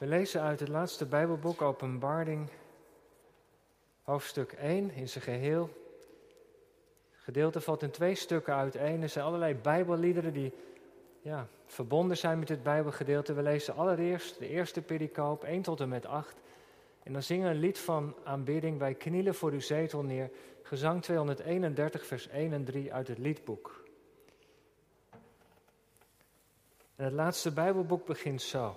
We lezen uit het laatste Bijbelboek Openbaring, hoofdstuk 1 in zijn geheel. Het gedeelte valt in twee stukken uiteen. Er zijn allerlei Bijbelliederen die ja, verbonden zijn met dit Bijbelgedeelte. We lezen allereerst de eerste pericoop, 1 tot en met 8. En dan zingen we een lied van aanbidding. Wij knielen voor uw zetel neer. Gezang 231, vers 1 en 3 uit het liedboek. En het laatste Bijbelboek begint zo.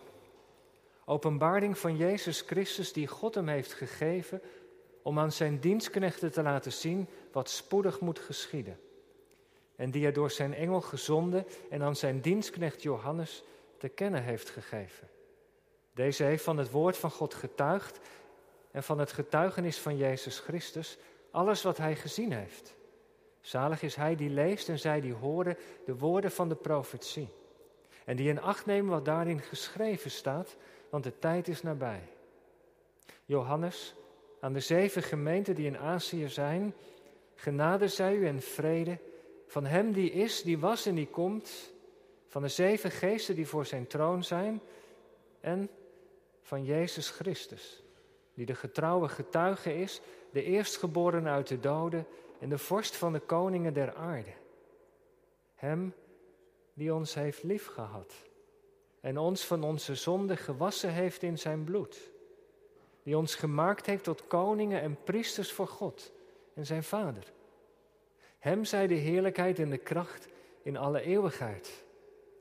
Openbaring van Jezus Christus die God hem heeft gegeven om aan zijn dienstknechten te laten zien wat spoedig moet geschieden. En die hij door zijn engel gezonden en aan zijn dienstknecht Johannes te kennen heeft gegeven. Deze heeft van het woord van God getuigd en van het getuigenis van Jezus Christus alles wat hij gezien heeft. Zalig is hij die leest en zij die horen de woorden van de profetie. En die in acht nemen wat daarin geschreven staat, want de tijd is nabij. Johannes, aan de zeven gemeenten die in Azië zijn, genade zij u en vrede van hem die is, die was en die komt, van de zeven geesten die voor zijn troon zijn en van Jezus Christus, die de getrouwe getuige is, de eerstgeboren uit de doden en de vorst van de koningen der aarde. Hem die ons heeft liefgehad en ons van onze zonde gewassen heeft in zijn bloed. Die ons gemaakt heeft tot koningen en priesters voor God en zijn Vader. Hem zij de heerlijkheid en de kracht in alle eeuwigheid.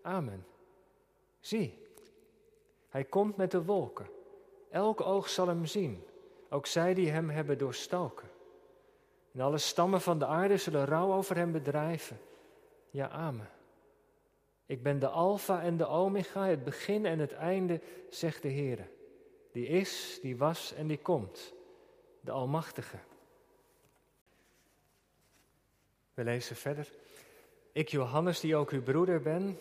Amen. Zie, hij komt met de wolken. Elk oog zal hem zien, ook zij die hem hebben doorstoken. En alle stammen van de aarde zullen rouw over hem bedrijven. Ja, amen. Ik ben de Alpha en de Omega, het begin en het einde, zegt de Heer. Die is, die was en die komt, de Almachtige. We lezen verder. Ik, Johannes, die ook uw broeder ben,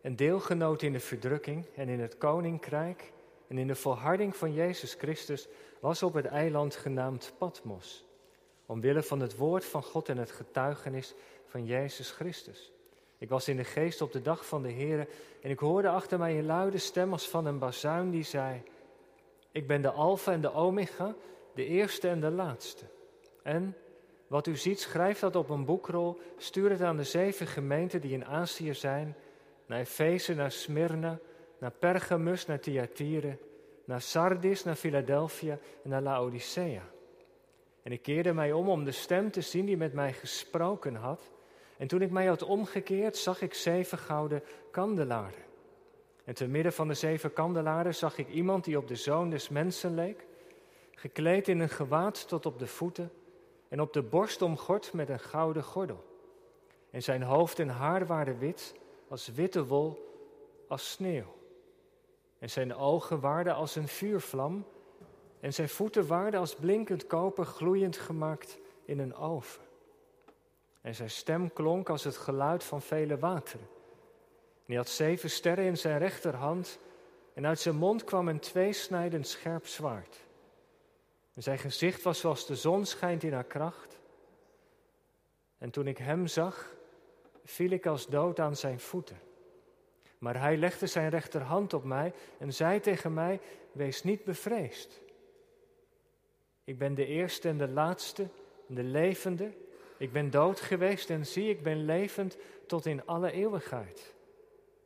en deelgenoot in de verdrukking en in het koninkrijk en in de volharding van Jezus Christus, was op het eiland genaamd Patmos, omwille van het woord van God en het getuigenis van Jezus Christus. Ik was in de geest op de dag van de Heer en ik hoorde achter mij een luide stem als van een bazuin die zei: Ik ben de Alpha en de Omega, de eerste en de laatste. En wat u ziet, schrijf dat op een boekrol, stuur het aan de zeven gemeenten die in Azië zijn, naar Efeze, naar Smyrna, naar Pergamus, naar Thyatire, naar Sardis, naar Philadelphia en naar Laodicea. En ik keerde mij om om de stem te zien die met mij gesproken had. En toen ik mij had omgekeerd, zag ik zeven gouden kandelaren. En te midden van de zeven kandelaren zag ik iemand die op de zoon des mensen leek, gekleed in een gewaad tot op de voeten en op de borst omgord met een gouden gordel. En zijn hoofd en haar waren wit, als witte wol, als sneeuw. En zijn ogen waren als een vuurvlam, en zijn voeten waren als blinkend koper gloeiend gemaakt in een oven. En zijn stem klonk als het geluid van vele wateren. En hij had zeven sterren in zijn rechterhand, en uit zijn mond kwam een tweesnijdend scherp zwaard. En zijn gezicht was zoals de zon schijnt in haar kracht. En toen ik hem zag, viel ik als dood aan zijn voeten. Maar hij legde zijn rechterhand op mij en zei tegen mij: Wees niet bevreesd. Ik ben de eerste en de laatste, de levende. Ik ben dood geweest en zie, ik ben levend tot in alle eeuwigheid.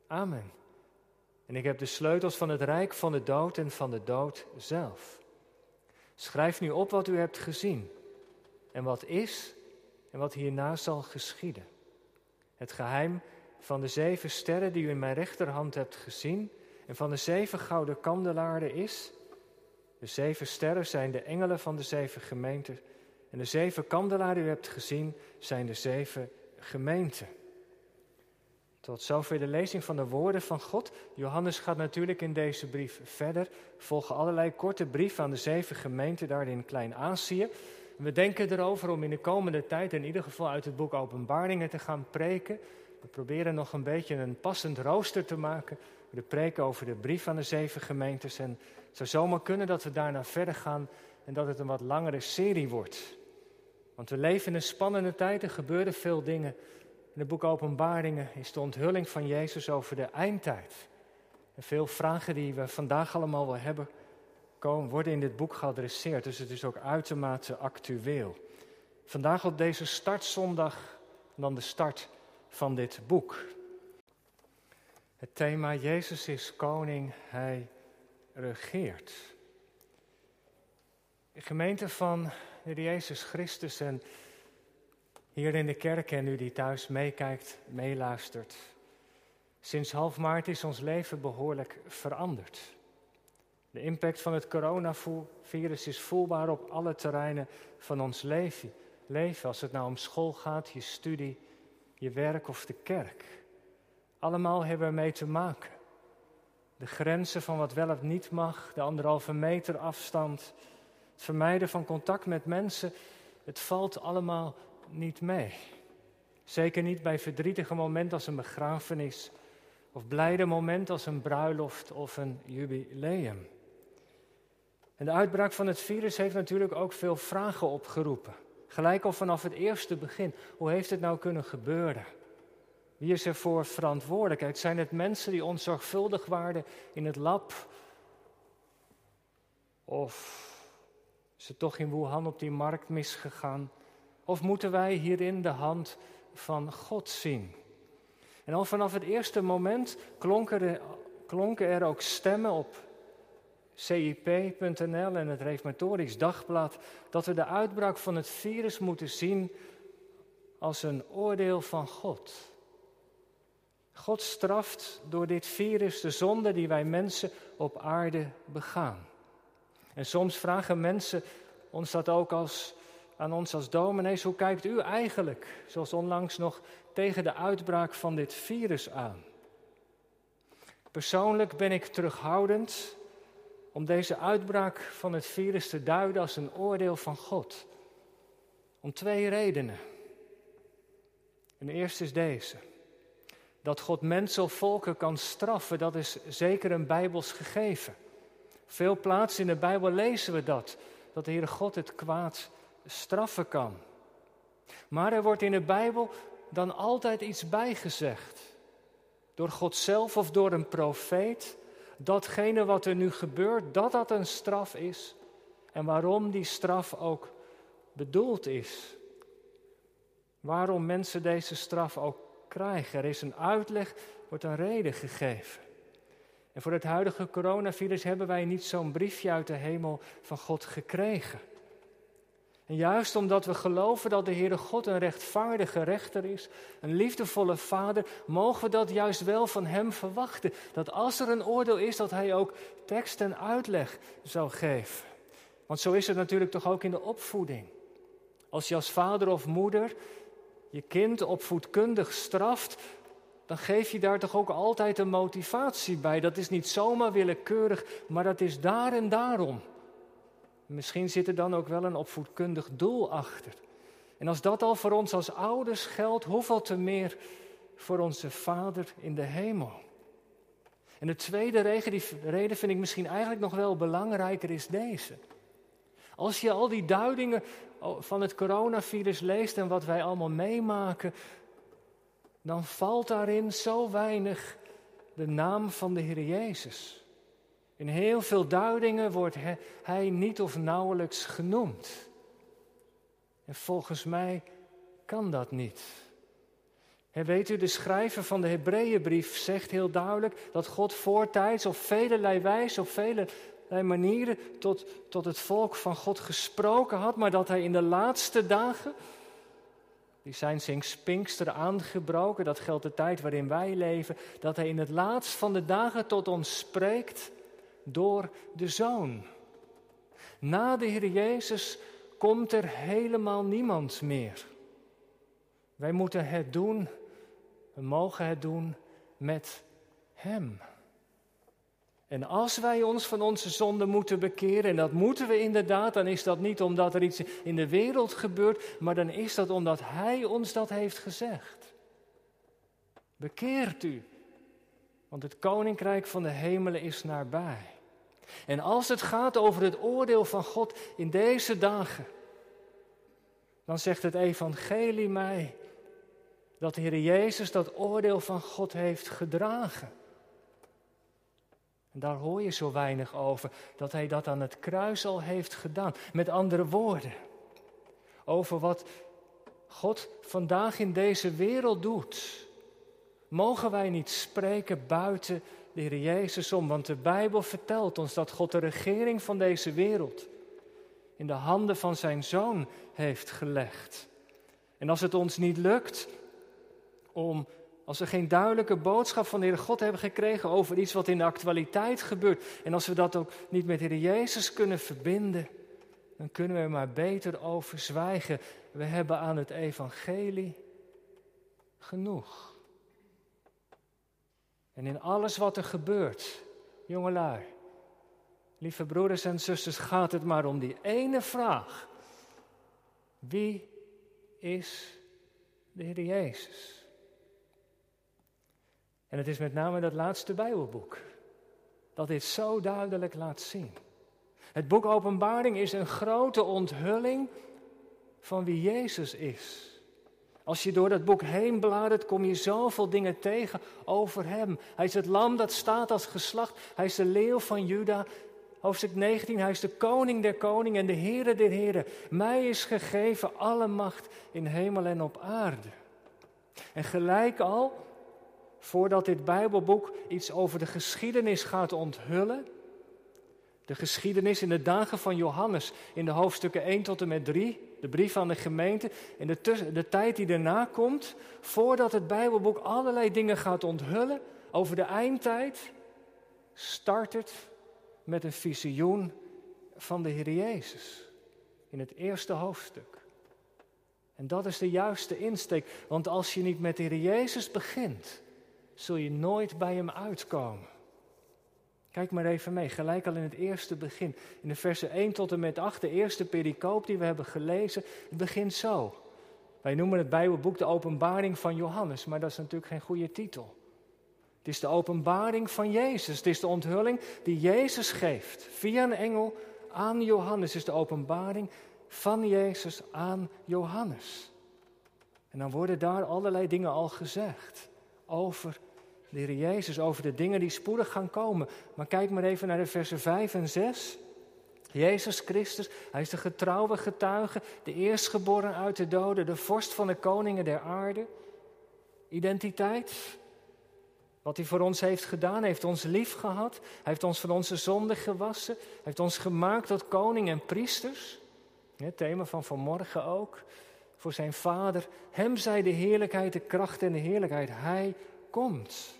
Amen. En ik heb de sleutels van het rijk van de dood en van de dood zelf. Schrijf nu op wat u hebt gezien en wat is en wat hierna zal geschieden. Het geheim van de zeven sterren die u in mijn rechterhand hebt gezien en van de zeven gouden kandelaren is. De zeven sterren zijn de engelen van de zeven gemeenten en de zeven kandelaren die u hebt gezien zijn de zeven gemeenten. Tot zover de lezing van de woorden van God. Johannes gaat natuurlijk in deze brief verder. Volgen allerlei korte brieven aan de zeven gemeenten daar in Klein-Azië. We denken erover om in de komende tijd in ieder geval uit het boek Openbaringen te gaan preken. We proberen nog een beetje een passend rooster te maken. De preken over de brief aan de zeven gemeentes. En het zou zomaar kunnen dat we daarna verder gaan en dat het een wat langere serie wordt. Want we leven in een spannende tijd, er gebeuren veel dingen. In het boek Openbaringen is de onthulling van Jezus over de eindtijd. En veel vragen die we vandaag allemaal wel hebben, komen, worden in dit boek geadresseerd. Dus het is ook uitermate actueel. Vandaag op deze startzondag dan de start van dit boek. Het thema Jezus is koning, hij regeert. De gemeente van de Jezus Christus en hier in de kerk en u die thuis meekijkt, meeluistert. Sinds half maart is ons leven behoorlijk veranderd. De impact van het coronavirus is voelbaar op alle terreinen van ons leven. leven. Als het nou om school gaat, je studie, je werk of de kerk. Allemaal hebben we mee te maken. De grenzen van wat wel of niet mag, de anderhalve meter afstand, vermijden van contact met mensen, het valt allemaal niet mee. Zeker niet bij verdrietige momenten als een begrafenis of blijde momenten als een bruiloft of een jubileum. En de uitbraak van het virus heeft natuurlijk ook veel vragen opgeroepen. Gelijk al vanaf het eerste begin. Hoe heeft het nou kunnen gebeuren? Wie is er voor verantwoordelijkheid? Zijn het mensen die onzorgvuldig waren in het lab? Of is het toch in Wuhan op die markt misgegaan? Of moeten wij hierin de hand van God zien? En al vanaf het eerste moment klonken er, klonken er ook stemmen op CIP.nl en het Reformatorisch Dagblad dat we de uitbraak van het virus moeten zien als een oordeel van God. God straft door dit virus de zonde die wij mensen op aarde begaan. En soms vragen mensen ons dat ook als, aan ons als dominees. Hoe kijkt u eigenlijk, zoals onlangs nog, tegen de uitbraak van dit virus aan? Persoonlijk ben ik terughoudend om deze uitbraak van het virus te duiden als een oordeel van God. Om twee redenen. En de eerste is deze. Dat God mensen of volken kan straffen, dat is zeker een Bijbels gegeven. Veel plaatsen in de Bijbel lezen we dat, dat de Heere God het kwaad straffen kan. Maar er wordt in de Bijbel dan altijd iets bijgezegd. Door God zelf of door een profeet. Datgene wat er nu gebeurt, dat dat een straf is. En waarom die straf ook bedoeld is. Waarom mensen deze straf ook krijgen. Er is een uitleg, wordt een reden gegeven. En voor het huidige coronavirus hebben wij niet zo'n briefje uit de hemel van God gekregen. En juist omdat we geloven dat de Heere God een rechtvaardige rechter is, een liefdevolle vader, mogen we dat juist wel van Hem verwachten. Dat als er een oordeel is, dat Hij ook tekst en uitleg zal geven. Want zo is het natuurlijk toch ook in de opvoeding. Als je als vader of moeder je kind opvoedkundig straft, dan geef je daar toch ook altijd een motivatie bij. Dat is niet zomaar willekeurig, maar dat is daar en daarom. Misschien zit er dan ook wel een opvoedkundig doel achter. En als dat al voor ons als ouders geldt, hoeveel te meer voor onze Vader in de hemel. En de tweede reden, die reden vind ik misschien eigenlijk nog wel belangrijker, is deze. Als je al die duidingen van het coronavirus leest en wat wij allemaal meemaken, dan valt daarin zo weinig de naam van de Heer Jezus. In heel veel duidingen wordt hij niet of nauwelijks genoemd. En volgens mij kan dat niet. En weet u, de schrijver van de Hebreeënbrief zegt heel duidelijk dat God voortijds op vele wijze, op vele manieren tot, tot het volk van God gesproken had, maar dat hij in de laatste dagen, die zijn sinds Pinkster aangebroken, dat geldt de tijd waarin wij leven, dat hij in het laatst van de dagen tot ons spreekt door de Zoon. Na de Heer Jezus komt er helemaal niemand meer. Wij moeten het doen, we mogen het doen met Hem. En als wij ons van onze zonde moeten bekeren, en dat moeten we inderdaad, dan is dat niet omdat er iets in de wereld gebeurt, maar dan is dat omdat Hij ons dat heeft gezegd. Bekeert u, want het koninkrijk van de hemelen is nabij. En als het gaat over het oordeel van God in deze dagen, dan zegt het evangelie mij dat de Heer Jezus dat oordeel van God heeft gedragen. En daar hoor je zo weinig over, dat hij dat aan het kruis al heeft gedaan. Met andere woorden, over wat God vandaag in deze wereld doet, mogen wij niet spreken buiten de Heer Jezus om. Want de Bijbel vertelt ons dat God de regering van deze wereld in de handen van zijn zoon heeft gelegd. En als het ons niet lukt om, als we geen duidelijke boodschap van de Heer God hebben gekregen over iets wat in de actualiteit gebeurt, en als we dat ook niet met de Heer Jezus kunnen verbinden, dan kunnen we er maar beter over zwijgen. We hebben aan het evangelie genoeg. En in alles wat er gebeurt, jongelui, lieve broeders en zusters, gaat het maar om die ene vraag. Wie is de Heer Jezus? En het is met name dat laatste Bijbelboek dat dit zo duidelijk laat zien. Het boek Openbaring is een grote onthulling van wie Jezus is. Als je door dat boek heen bladert, kom je zoveel dingen tegen over Hem. Hij is het lam dat staat als geslacht. Hij is de leeuw van Juda. Hoofdstuk 19, hij is de koning der koningen en de Heere der heren. Mij is gegeven alle macht in hemel en op aarde. En gelijk al, voordat dit Bijbelboek iets over de geschiedenis gaat onthullen, de geschiedenis in de dagen van Johannes in de hoofdstukken 1 tot en met 3, de brief aan de gemeente, en de, de tijd die daarna komt, voordat het Bijbelboek allerlei dingen gaat onthullen over de eindtijd, start het met een visioen van de Heer Jezus in het eerste hoofdstuk. En dat is de juiste insteek, want als je niet met de Heer Jezus begint, zul je nooit bij Hem uitkomen. Kijk maar even mee, gelijk al in het eerste begin, in de versen 1 tot en met 8, de eerste pericoop die we hebben gelezen, het begint zo. Wij noemen het Bijbelboek de Openbaring van Johannes, maar dat is natuurlijk geen goede titel. Het is de openbaring van Jezus. Het is de onthulling die Jezus geeft via een engel aan Johannes. Het is de openbaring van Jezus aan Johannes. En dan worden daar allerlei dingen al gezegd over de Jezus, over de dingen die spoedig gaan komen. Maar kijk maar even naar de versen 5 en 6. Jezus Christus, hij is de getrouwe getuige, de eerstgeboren uit de doden, de vorst van de koningen der aarde. Identiteit, wat hij voor ons heeft gedaan, heeft ons lief gehad, heeft ons van onze zonden gewassen, heeft ons gemaakt tot koning en priesters. Het thema van vanmorgen ook. Voor zijn vader, hem zij de heerlijkheid, de kracht en de heerlijkheid. Hij komt.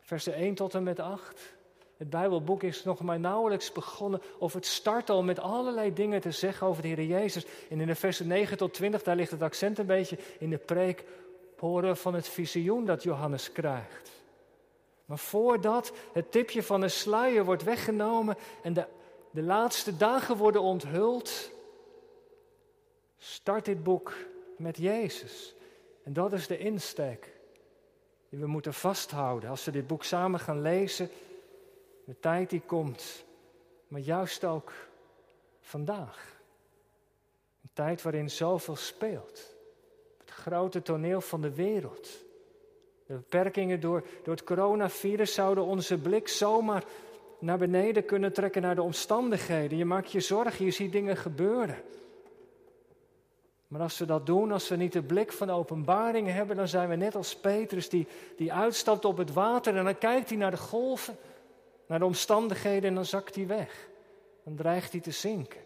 Versen 1 tot en met 8. Het Bijbelboek is nog maar nauwelijks begonnen, of het start al met allerlei dingen te zeggen over de Heer Jezus. En in de versen 9 tot 20, daar ligt het accent een beetje in de preek horen van het visioen dat Johannes krijgt. Maar voordat het tipje van de sluier wordt weggenomen en de, de laatste dagen worden onthuld, start dit boek met Jezus. En dat is de insteek die we moeten vasthouden als we dit boek samen gaan lezen. De tijd die komt, maar juist ook vandaag. Een tijd waarin zoveel speelt grote toneel van de wereld. De beperkingen door, door het coronavirus zouden onze blik zomaar naar beneden kunnen trekken naar de omstandigheden. Je maakt je zorgen, je ziet dingen gebeuren. Maar als we dat doen, als we niet de blik van openbaring hebben, dan zijn we net als Petrus die, die uitstapt op het water en dan kijkt hij naar de golven, naar de omstandigheden en dan zakt hij weg. Dan dreigt hij te zinken.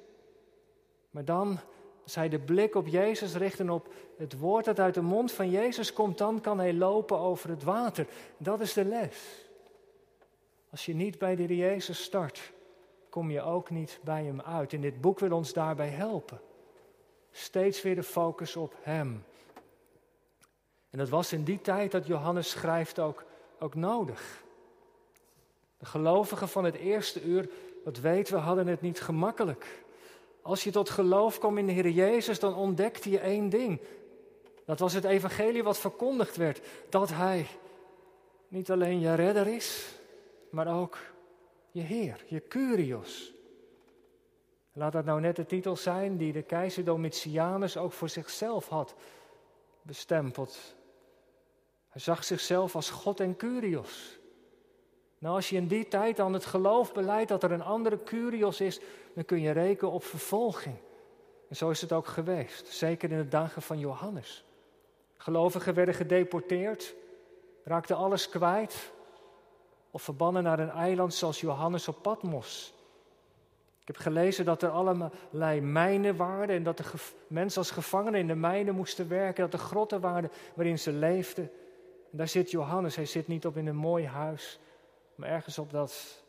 Maar dan als hij de blik op Jezus richt en op het woord dat uit de mond van Jezus komt, dan kan hij lopen over het water. Dat is de les. Als je niet bij de Jezus start, kom je ook niet bij hem uit. En dit boek wil ons daarbij helpen. Steeds weer de focus op hem. En dat was in die tijd dat Johannes schrijft ook, ook nodig. De gelovigen van het eerste uur, dat weten we, hadden het niet gemakkelijk. Als je tot geloof kwam in de Heer Jezus, dan ontdekte je één ding. Dat was het evangelie wat verkondigd werd. Dat Hij niet alleen je redder is, maar ook je Heer, je Curios. Laat dat nou net de titel zijn die de keizer Domitianus ook voor zichzelf had bestempeld. Hij zag zichzelf als God en Curios. Nou, als je in die tijd dan het geloof beleidt dat er een andere Curios is, dan kun je rekenen op vervolging. En zo is het ook geweest, zeker in de dagen van Johannes. Gelovigen werden gedeporteerd, raakten alles kwijt of verbannen naar een eiland zoals Johannes op Patmos. Ik heb gelezen dat er allerlei mijnen waren en dat de mensen als gevangenen in de mijnen moesten werken, dat er grotten waren waarin ze leefden. En daar zit Johannes, hij zit niet op in een mooi huis, maar ergens op dat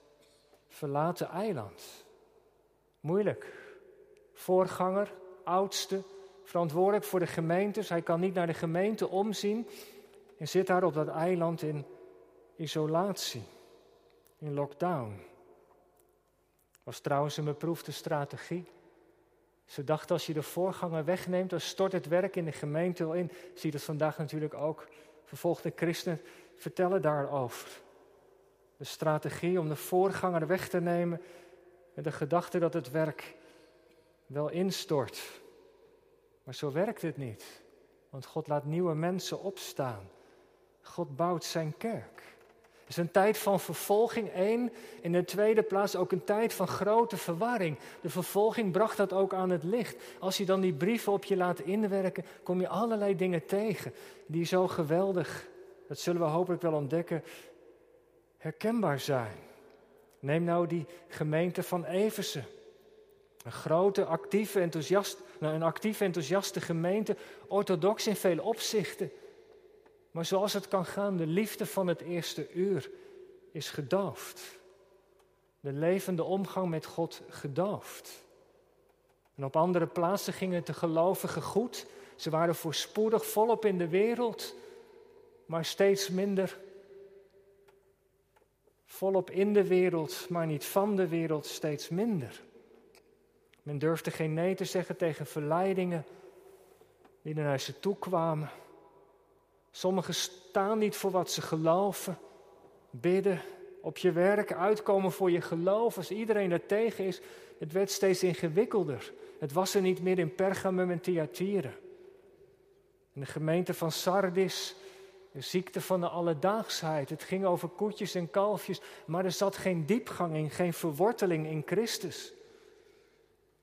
verlaten eiland. Moeilijk. Voorganger, oudste, verantwoordelijk voor de gemeentes. Hij kan niet naar de gemeente omzien en zit daar op dat eiland in isolatie, in lockdown. Was trouwens een beproefde strategie. Ze dachten als je de voorganger wegneemt, dan stort het werk in de gemeente wel in. Zie dat vandaag natuurlijk ook. Vervolgde christenen vertellen daarover. De strategie om de voorganger weg te nemen met de gedachte dat het werk wel instort. Maar zo werkt het niet. Want God laat nieuwe mensen opstaan. God bouwt zijn kerk. Is een tijd van vervolging, één. In de tweede plaats ook een tijd van grote verwarring. De vervolging bracht dat ook aan het licht. Als je dan die brieven op je laat inwerken, kom je allerlei dingen tegen die zo geweldig, dat zullen we hopelijk wel ontdekken, herkenbaar zijn. Neem nou die gemeente van Eversen. Een grote, actieve, enthousiast, een actieve, enthousiaste gemeente, orthodox in vele opzichten. Maar zoals het kan gaan, de liefde van het eerste uur is gedoofd. De levende omgang met God gedoofd. En op andere plaatsen gingen de gelovigen goed. Ze waren voorspoedig volop in de wereld, maar steeds minder. Volop in de wereld, maar niet van de wereld, steeds minder. Men durfde geen nee te zeggen tegen verleidingen die naar ze toe kwamen. Sommigen staan niet voor wat ze geloven, bidden, op je werk, uitkomen voor je geloof. Als iedereen er tegen is, het werd steeds ingewikkelder. Het was er niet meer in Pergamum en Thyatira. In de gemeente van Sardis, de ziekte van de alledaagsheid. Het ging over koetjes en kalfjes, maar er zat geen diepgang in, geen verworteling in Christus.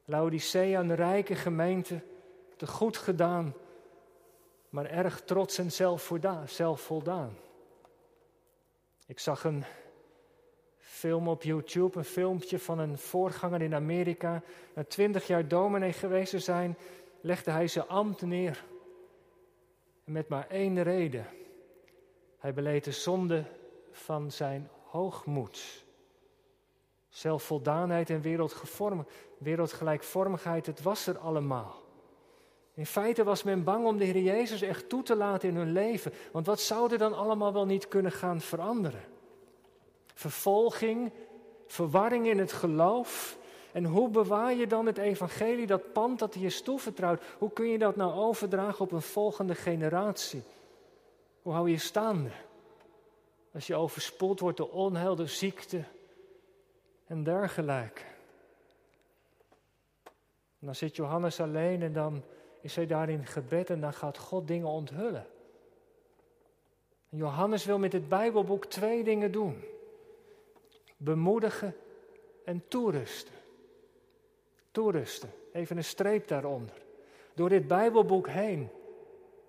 Laodicea, een rijke gemeente, te goed gedaan, maar erg trots en zelfvoldaan. Ik zag een film op YouTube, een filmpje van een voorganger in Amerika. Na twintig jaar dominee geweest te zijn, legde hij zijn ambt neer. En met maar één reden. Hij beleed de zonde van zijn hoogmoed. Zelfvoldaanheid en wereldgelijkvormigheid, het was er allemaal. In feite was men bang om de Heer Jezus echt toe te laten in hun leven. Want wat zou er dan allemaal wel niet kunnen gaan veranderen? Vervolging, verwarring in het geloof. En hoe bewaar je dan het evangelie, dat pand dat hij is toevertrouwd? Hoe kun je dat nou overdragen op een volgende generatie? Hoe hou je staande? Als je overspoeld wordt door onheil, door ziekte en dergelijke. En dan zit Johannes alleen en dan is hij daarin gebed en dan gaat God dingen onthullen. En Johannes wil met dit Bijbelboek twee dingen doen: bemoedigen en toerusten. Toerusten, even een streep daaronder. Door dit Bijbelboek heen.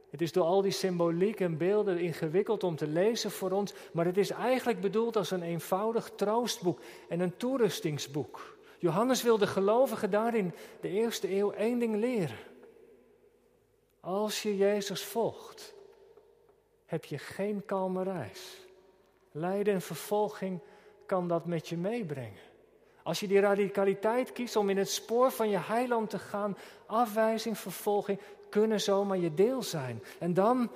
Het is door al die symboliek en beelden ingewikkeld om te lezen voor ons, maar het is eigenlijk bedoeld als een eenvoudig troostboek en een toerustingsboek. Johannes wil de gelovigen daarin de eerste eeuw één ding leren. Als je Jezus volgt, heb je geen kalme reis. Lijden en vervolging kan dat met je meebrengen. Als je die radicaliteit kiest om in het spoor van je heiland te gaan, afwijzing, vervolging kunnen zomaar je deel zijn. En dan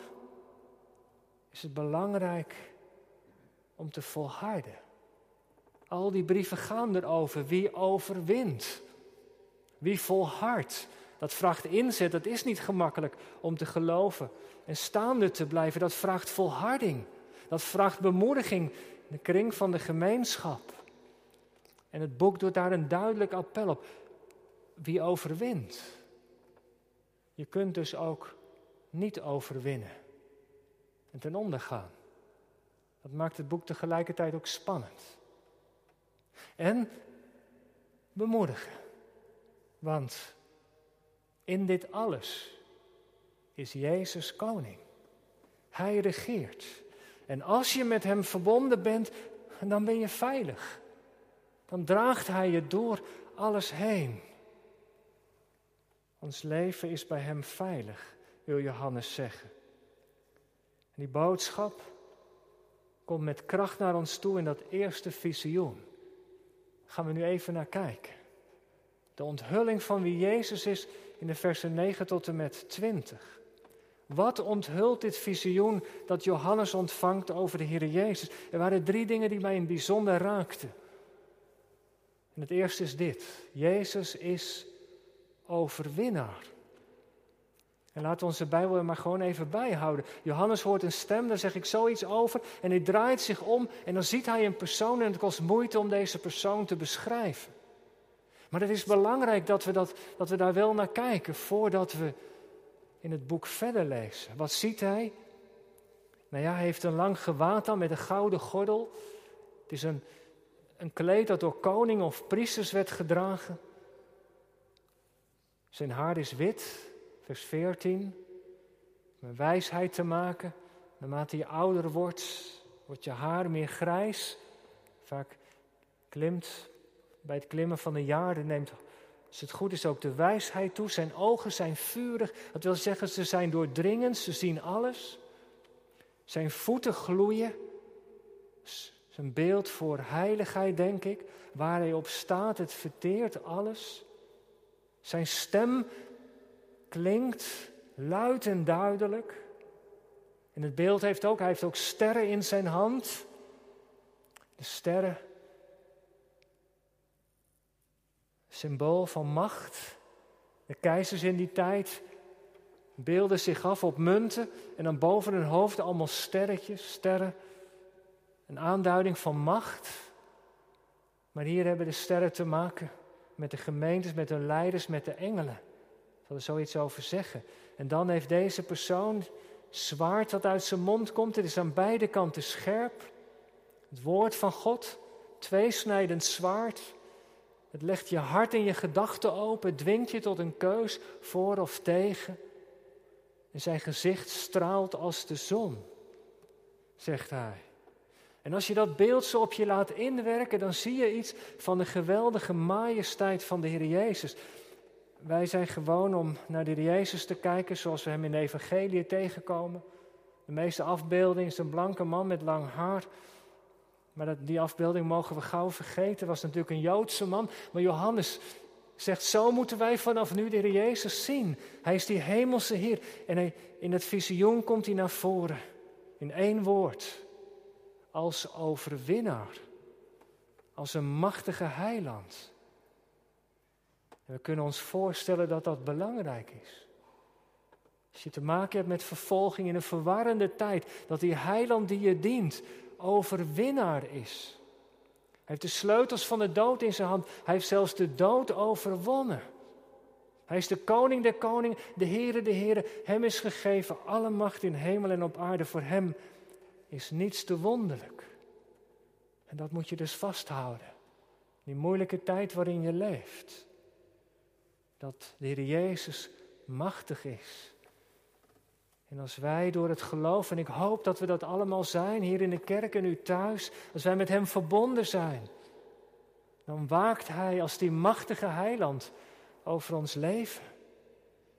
is het belangrijk om te volharden. Al die brieven gaan erover. Wie overwint? Wie volhardt? Dat vraagt inzet, dat is niet gemakkelijk om te geloven en staande te blijven. Dat vraagt volharding. Dat vraagt bemoediging in de kring van de gemeenschap. En het boek doet daar een duidelijk appel op. Wie overwint? Je kunt dus ook niet overwinnen en ten onder gaan. Dat maakt het boek tegelijkertijd ook spannend. En bemoedigen. Want in dit alles is Jezus koning. Hij regeert. En als je met Hem verbonden bent, dan ben je veilig. Dan draagt Hij je door alles heen. Ons leven is bij Hem veilig, wil Johannes zeggen. En die boodschap komt met kracht naar ons toe in dat eerste visioen. gaan we nu even naar kijken. De onthulling van wie Jezus is in de versen 9 tot en met 20. Wat onthult dit visioen dat Johannes ontvangt over de Heer Jezus? Er waren drie dingen die mij in het bijzonder raakten. En het eerste is dit: Jezus is overwinnaar. En laten we onze Bijbel er maar gewoon even bijhouden. Johannes hoort een stem, daar zeg ik zoiets over. En hij draait zich om en dan ziet hij een persoon en het kost moeite om deze persoon te beschrijven. Maar het is belangrijk dat we, dat, dat we daar wel naar kijken voordat we in het boek verder lezen. Wat ziet hij? Nou ja, hij heeft een lang gewaad aan met een gouden gordel. Het is een, een kleed dat door koningen of priesters werd gedragen. Zijn haar is wit, vers 14. Om wijsheid te maken. Naarmate je ouder wordt, wordt je haar meer grijs. Vaak klimt bij het klimmen van de jaren neemt, als het goed is, ook de wijsheid toe. Zijn ogen zijn vurig. Dat wil zeggen, ze zijn doordringend, ze zien alles. Zijn voeten gloeien. Zijn beeld voor heiligheid, denk ik. Waar hij op staat, het verteert alles. Zijn stem klinkt luid en duidelijk. En het beeld heeft ook, hij heeft ook sterren in zijn hand. De sterren symbool van macht. De keizers in die tijd beelden zich af op munten en dan boven hun hoofd allemaal sterretjes, sterren. Een aanduiding van macht. Maar hier hebben de sterren te maken met de gemeentes, met hun leiders, met de engelen. Ik zal er zoiets over zeggen. En dan heeft deze persoon zwaard dat uit zijn mond komt. Het is aan beide kanten scherp. Het woord van God, tweesnijdend zwaard. Het legt je hart en je gedachten open, dwingt je tot een keus voor of tegen. En zijn gezicht straalt als de zon, zegt hij. En als je dat beeld zo op je laat inwerken, dan zie je iets van de geweldige majesteit van de Heer Jezus. Wij zijn gewoon om naar de Heer Jezus te kijken zoals we hem in de Evangelie tegenkomen. De meeste afbeelding is een blanke man met lang haar maar dat, die afbeelding mogen we gauw vergeten. was natuurlijk een Joodse man. Maar Johannes zegt, zo moeten wij vanaf nu de Heer Jezus zien. Hij is die hemelse Heer. En hij, in het visioen komt hij naar voren. In één woord. Als overwinnaar. Als een machtige heiland. En we kunnen ons voorstellen dat dat belangrijk is. Als je te maken hebt met vervolging in een verwarrende tijd, dat die heiland die je dient overwinnaar is. Hij heeft de sleutels van de dood in zijn hand. Hij heeft zelfs de dood overwonnen. Hij is de koning der koningen, de Heere de Heere. Hem is gegeven alle macht in hemel en op aarde. Voor hem is niets te wonderlijk. En dat moet je dus vasthouden. Die moeilijke tijd waarin je leeft. Dat de Heer Jezus machtig is. En als wij door het geloof, en ik hoop dat we dat allemaal zijn, hier in de kerk en u thuis, als wij met Hem verbonden zijn, dan waakt Hij als die machtige heiland over ons leven.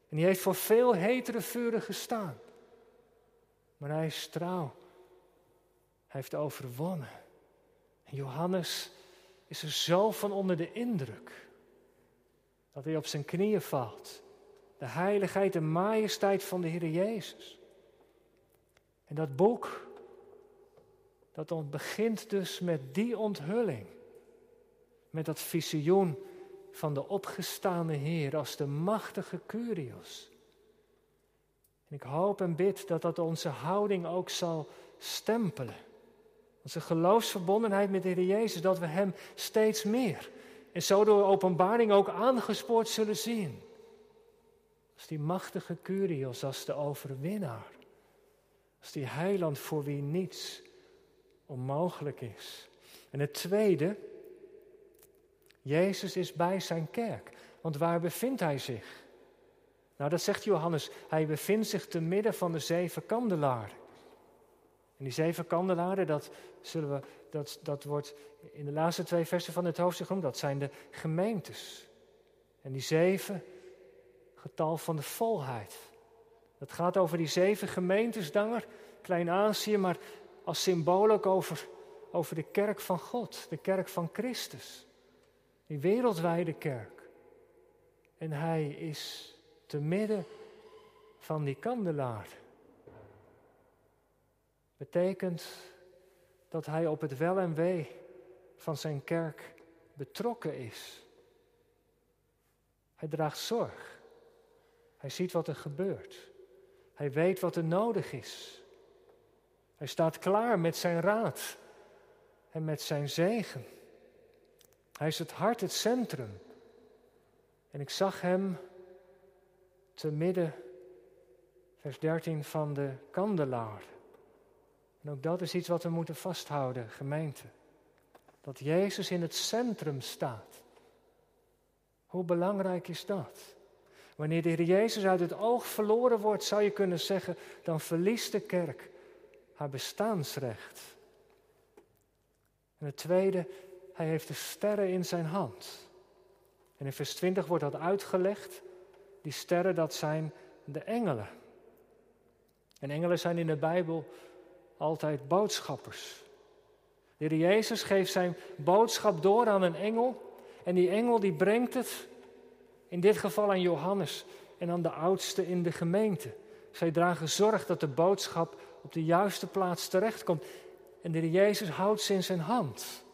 En die heeft voor veel hetere vuren gestaan. Maar Hij is trouw. Hij heeft overwonnen. En Johannes is er zo van onder de indruk dat hij op zijn knieën valt de heiligheid en majesteit van de Heer Jezus. En dat boek, dat begint dus met die onthulling. Met dat visioen van de opgestane Heer als de machtige Curios. En ik hoop en bid dat dat onze houding ook zal stempelen. Onze geloofsverbondenheid met de Heer Jezus, dat we Hem steeds meer en zo door openbaring ook aangespoord zullen zien. Als die machtige Curios, als de overwinnaar. Als die heiland voor wie niets onmogelijk is. En het tweede, Jezus is bij zijn kerk. Want waar bevindt hij zich? Nou, dat zegt Johannes. Hij bevindt zich te midden van de zeven kandelaren. En die zeven kandelaren, dat, zullen we, dat, dat wordt in de laatste twee versen van het hoofdstuk genoemd. Dat zijn de gemeentes. En die zeven, getal van de volheid. Dat gaat over die zeven gemeentes daar, Klein-Azië, maar als symbool ook over, over de kerk van God, de kerk van Christus. Die wereldwijde kerk. En hij is te midden van die kandelaar. Betekent dat hij op het wel en wee van zijn kerk betrokken is. Hij draagt zorg. Hij ziet wat er gebeurt. Hij weet wat er nodig is. Hij staat klaar met zijn raad en met zijn zegen. Hij is het hart, het centrum. En ik zag hem te midden, vers 13, van de kandelaar. En ook dat is iets wat we moeten vasthouden, gemeente. Dat Jezus in het centrum staat. Hoe belangrijk is dat? Wanneer de Heer Jezus uit het oog verloren wordt, zou je kunnen zeggen, dan verliest de kerk haar bestaansrecht. En het tweede, hij heeft de sterren in zijn hand. En in vers 20 wordt dat uitgelegd. Die sterren, dat zijn de engelen. En engelen zijn in de Bijbel altijd boodschappers. De Heer Jezus geeft zijn boodschap door aan een engel. En die engel die brengt het, in dit geval aan Johannes en aan de oudste in de gemeente. Zij dragen zorg dat de boodschap op de juiste plaats terechtkomt. En de Jezus houdt ze in zijn hand.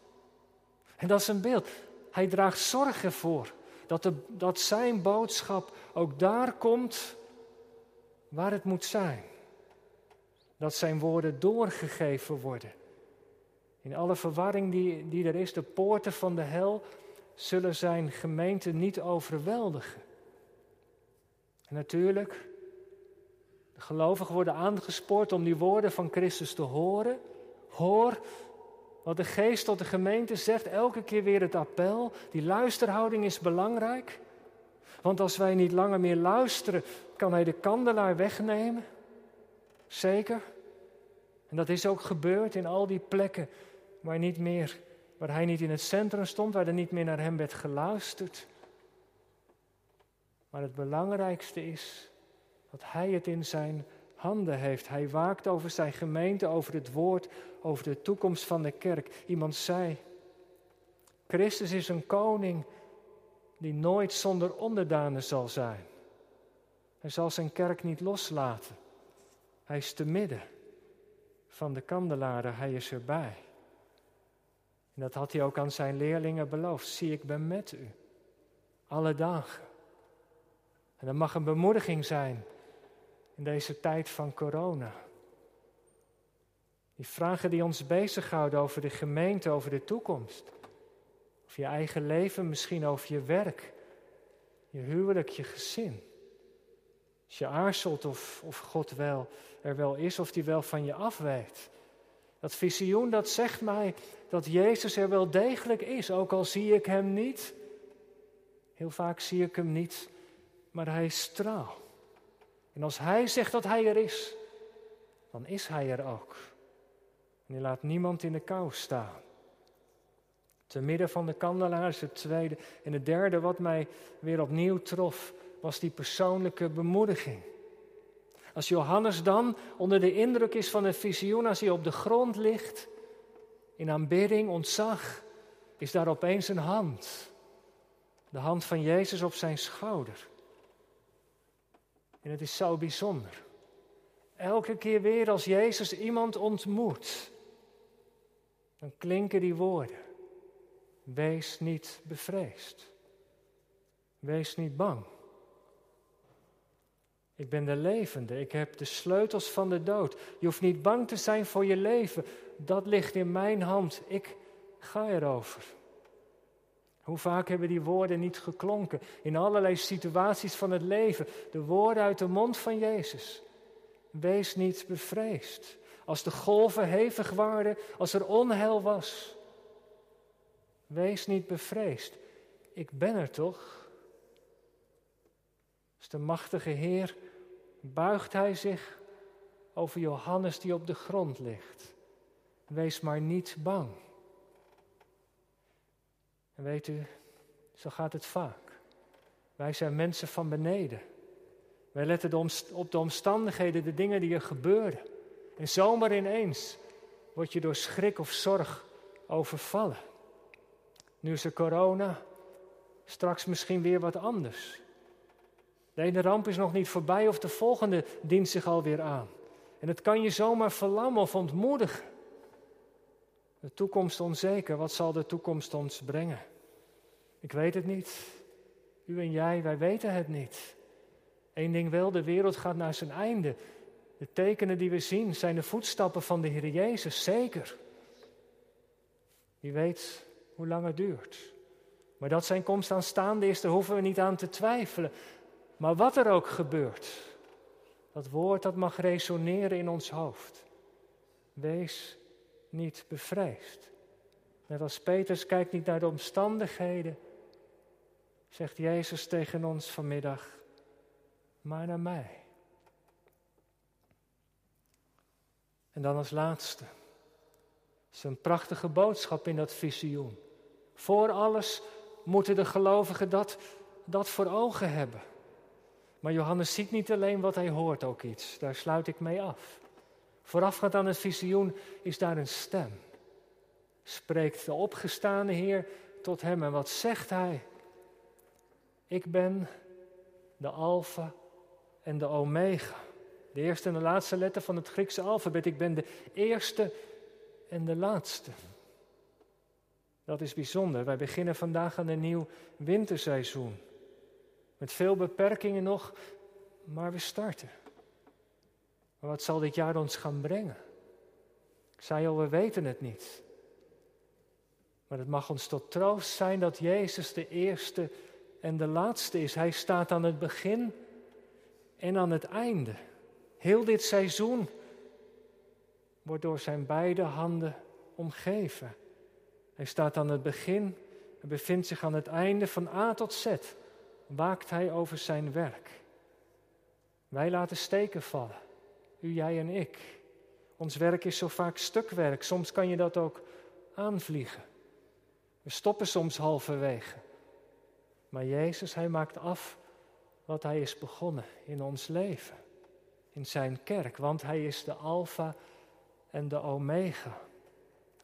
En dat is een beeld. Hij draagt zorg ervoor dat, de, dat zijn boodschap ook daar komt waar het moet zijn. Dat zijn woorden doorgegeven worden. In alle verwarring die, die er is, de poorten van de hel zullen zijn gemeente niet overweldigen. En natuurlijk, de gelovigen worden aangespoord om die woorden van Christus te horen. Hoor wat de geest tot de gemeente zegt, elke keer weer het appel. Die luisterhouding is belangrijk. Want als wij niet langer meer luisteren, kan hij de kandelaar wegnemen. Zeker. En dat is ook gebeurd in al die plekken waar, niet meer, waar hij niet in het centrum stond, waar er niet meer naar hem werd geluisterd. Maar het belangrijkste is dat hij het in zijn handen heeft. Hij waakt over zijn gemeente, over het woord, over de toekomst van de kerk. Iemand zei, Christus is een koning die nooit zonder onderdanen zal zijn. Hij zal zijn kerk niet loslaten. Hij is te midden van de kandelaren, hij is erbij. En dat had hij ook aan zijn leerlingen beloofd. Zie, ik ben met u. Alle dagen. En dat mag een bemoediging zijn in deze tijd van corona. Die vragen die ons bezighouden over de gemeente, over de toekomst. Over je eigen leven, misschien over je werk, je huwelijk, je gezin. Als je aarzelt of, of God wel er wel is, of die wel van je afwijkt. Dat visioen dat zegt mij dat Jezus er wel degelijk is, ook al zie ik hem niet. Heel vaak zie ik hem niet, maar hij straalt. En als hij zegt dat hij er is, dan is hij er ook. En hij laat niemand in de kou staan. Te midden van de kandelaar is het tweede. En het derde wat mij weer opnieuw trof, was die persoonlijke bemoediging. Als Johannes dan onder de indruk is van het visioen, als hij op de grond ligt, in aanbidding, ontzag, is daar opeens een hand. De hand van Jezus op zijn schouder. En het is zo bijzonder. Elke keer weer als Jezus iemand ontmoet, dan klinken die woorden. Wees niet bevreesd. Wees niet bang. Ik ben de levende. Ik heb de sleutels van de dood. Je hoeft niet bang te zijn voor je leven. Dat ligt in mijn hand. Ik ga erover. Hoe vaak hebben die woorden niet geklonken in allerlei situaties van het leven? De woorden uit de mond van Jezus. Wees niet bevreesd. Als de golven hevig waren, als er onheil was. Wees niet bevreesd. Ik ben er toch? Als de machtige Heer buigt hij zich over Johannes die op de grond ligt. Wees maar niet bang. En weet u, zo gaat het vaak. Wij zijn mensen van beneden. Wij letten op de omstandigheden, de dingen die er gebeuren. En zomaar ineens word je door schrik of zorg overvallen. Nu is er corona, straks misschien weer wat anders. De ene ramp is nog niet voorbij of de volgende dient zich alweer aan. En het kan je zomaar verlammen of ontmoedigen. De toekomst onzeker, wat zal de toekomst ons brengen? Ik weet het niet. U en jij, wij weten het niet. Eén ding wel, de wereld gaat naar zijn einde. De tekenen die we zien zijn de voetstappen van de Heer Jezus, zeker. Wie weet hoe lang het duurt. Maar dat zijn komst aanstaande is, daar hoeven we niet aan te twijfelen. Maar wat er ook gebeurt, dat woord dat mag resoneren in ons hoofd. Wees niet bevreesd. Net als Petrus kijkt niet naar de omstandigheden, zegt Jezus tegen ons vanmiddag, maar naar mij. En dan als laatste, een prachtige boodschap in dat visioen. Voor alles moeten de gelovigen dat, dat voor ogen hebben. Maar Johannes ziet niet alleen wat hij hoort ook iets. Daar sluit ik mee af. Voorafgaand aan het visioen is daar een stem. Spreekt de opgestaande Heer tot hem en wat zegt hij? Ik ben de Alpha en de Omega. De eerste en de laatste letter van het Griekse alfabet. Ik ben de eerste en de laatste. Dat is bijzonder. Wij beginnen vandaag aan een nieuw winterseizoen. Met veel beperkingen nog, maar we starten. Maar wat zal dit jaar ons gaan brengen? Ik zei al, we weten het niet. Maar het mag ons tot troost zijn dat Jezus de eerste en de laatste is. Hij staat aan het begin en aan het einde. Heel dit seizoen wordt door zijn beide handen omgeven. Hij staat aan het begin en bevindt zich aan het einde van A tot Z. Waakt hij over zijn werk. Wij laten steken vallen. U, jij en ik. Ons werk is zo vaak stukwerk. Soms kan je dat ook aanvliegen. We stoppen soms halverwege. Maar Jezus, Hij maakt af wat Hij is begonnen in ons leven. In Zijn kerk. Want Hij is de Alpha en de Omega.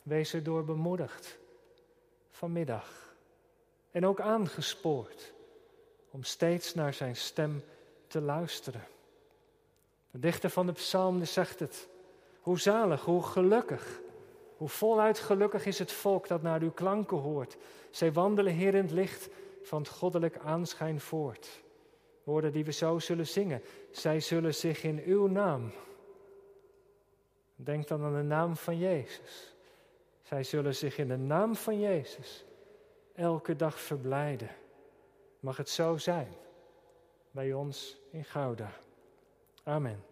Wees erdoor bemoedigd vanmiddag. En ook aangespoord om steeds naar Zijn stem te luisteren. De dichter van de psalm zegt het. Hoe zalig, hoe gelukkig, hoe voluit gelukkig is het volk dat naar uw klanken hoort. Zij wandelen hier in het licht van het goddelijk aanschijn voort. Woorden die we zo zullen zingen. Zij zullen zich in uw naam. Denk dan aan de naam van Jezus. Zij zullen zich in de naam van Jezus elke dag verblijden. Mag het zo zijn bij ons in Gouda. Amen.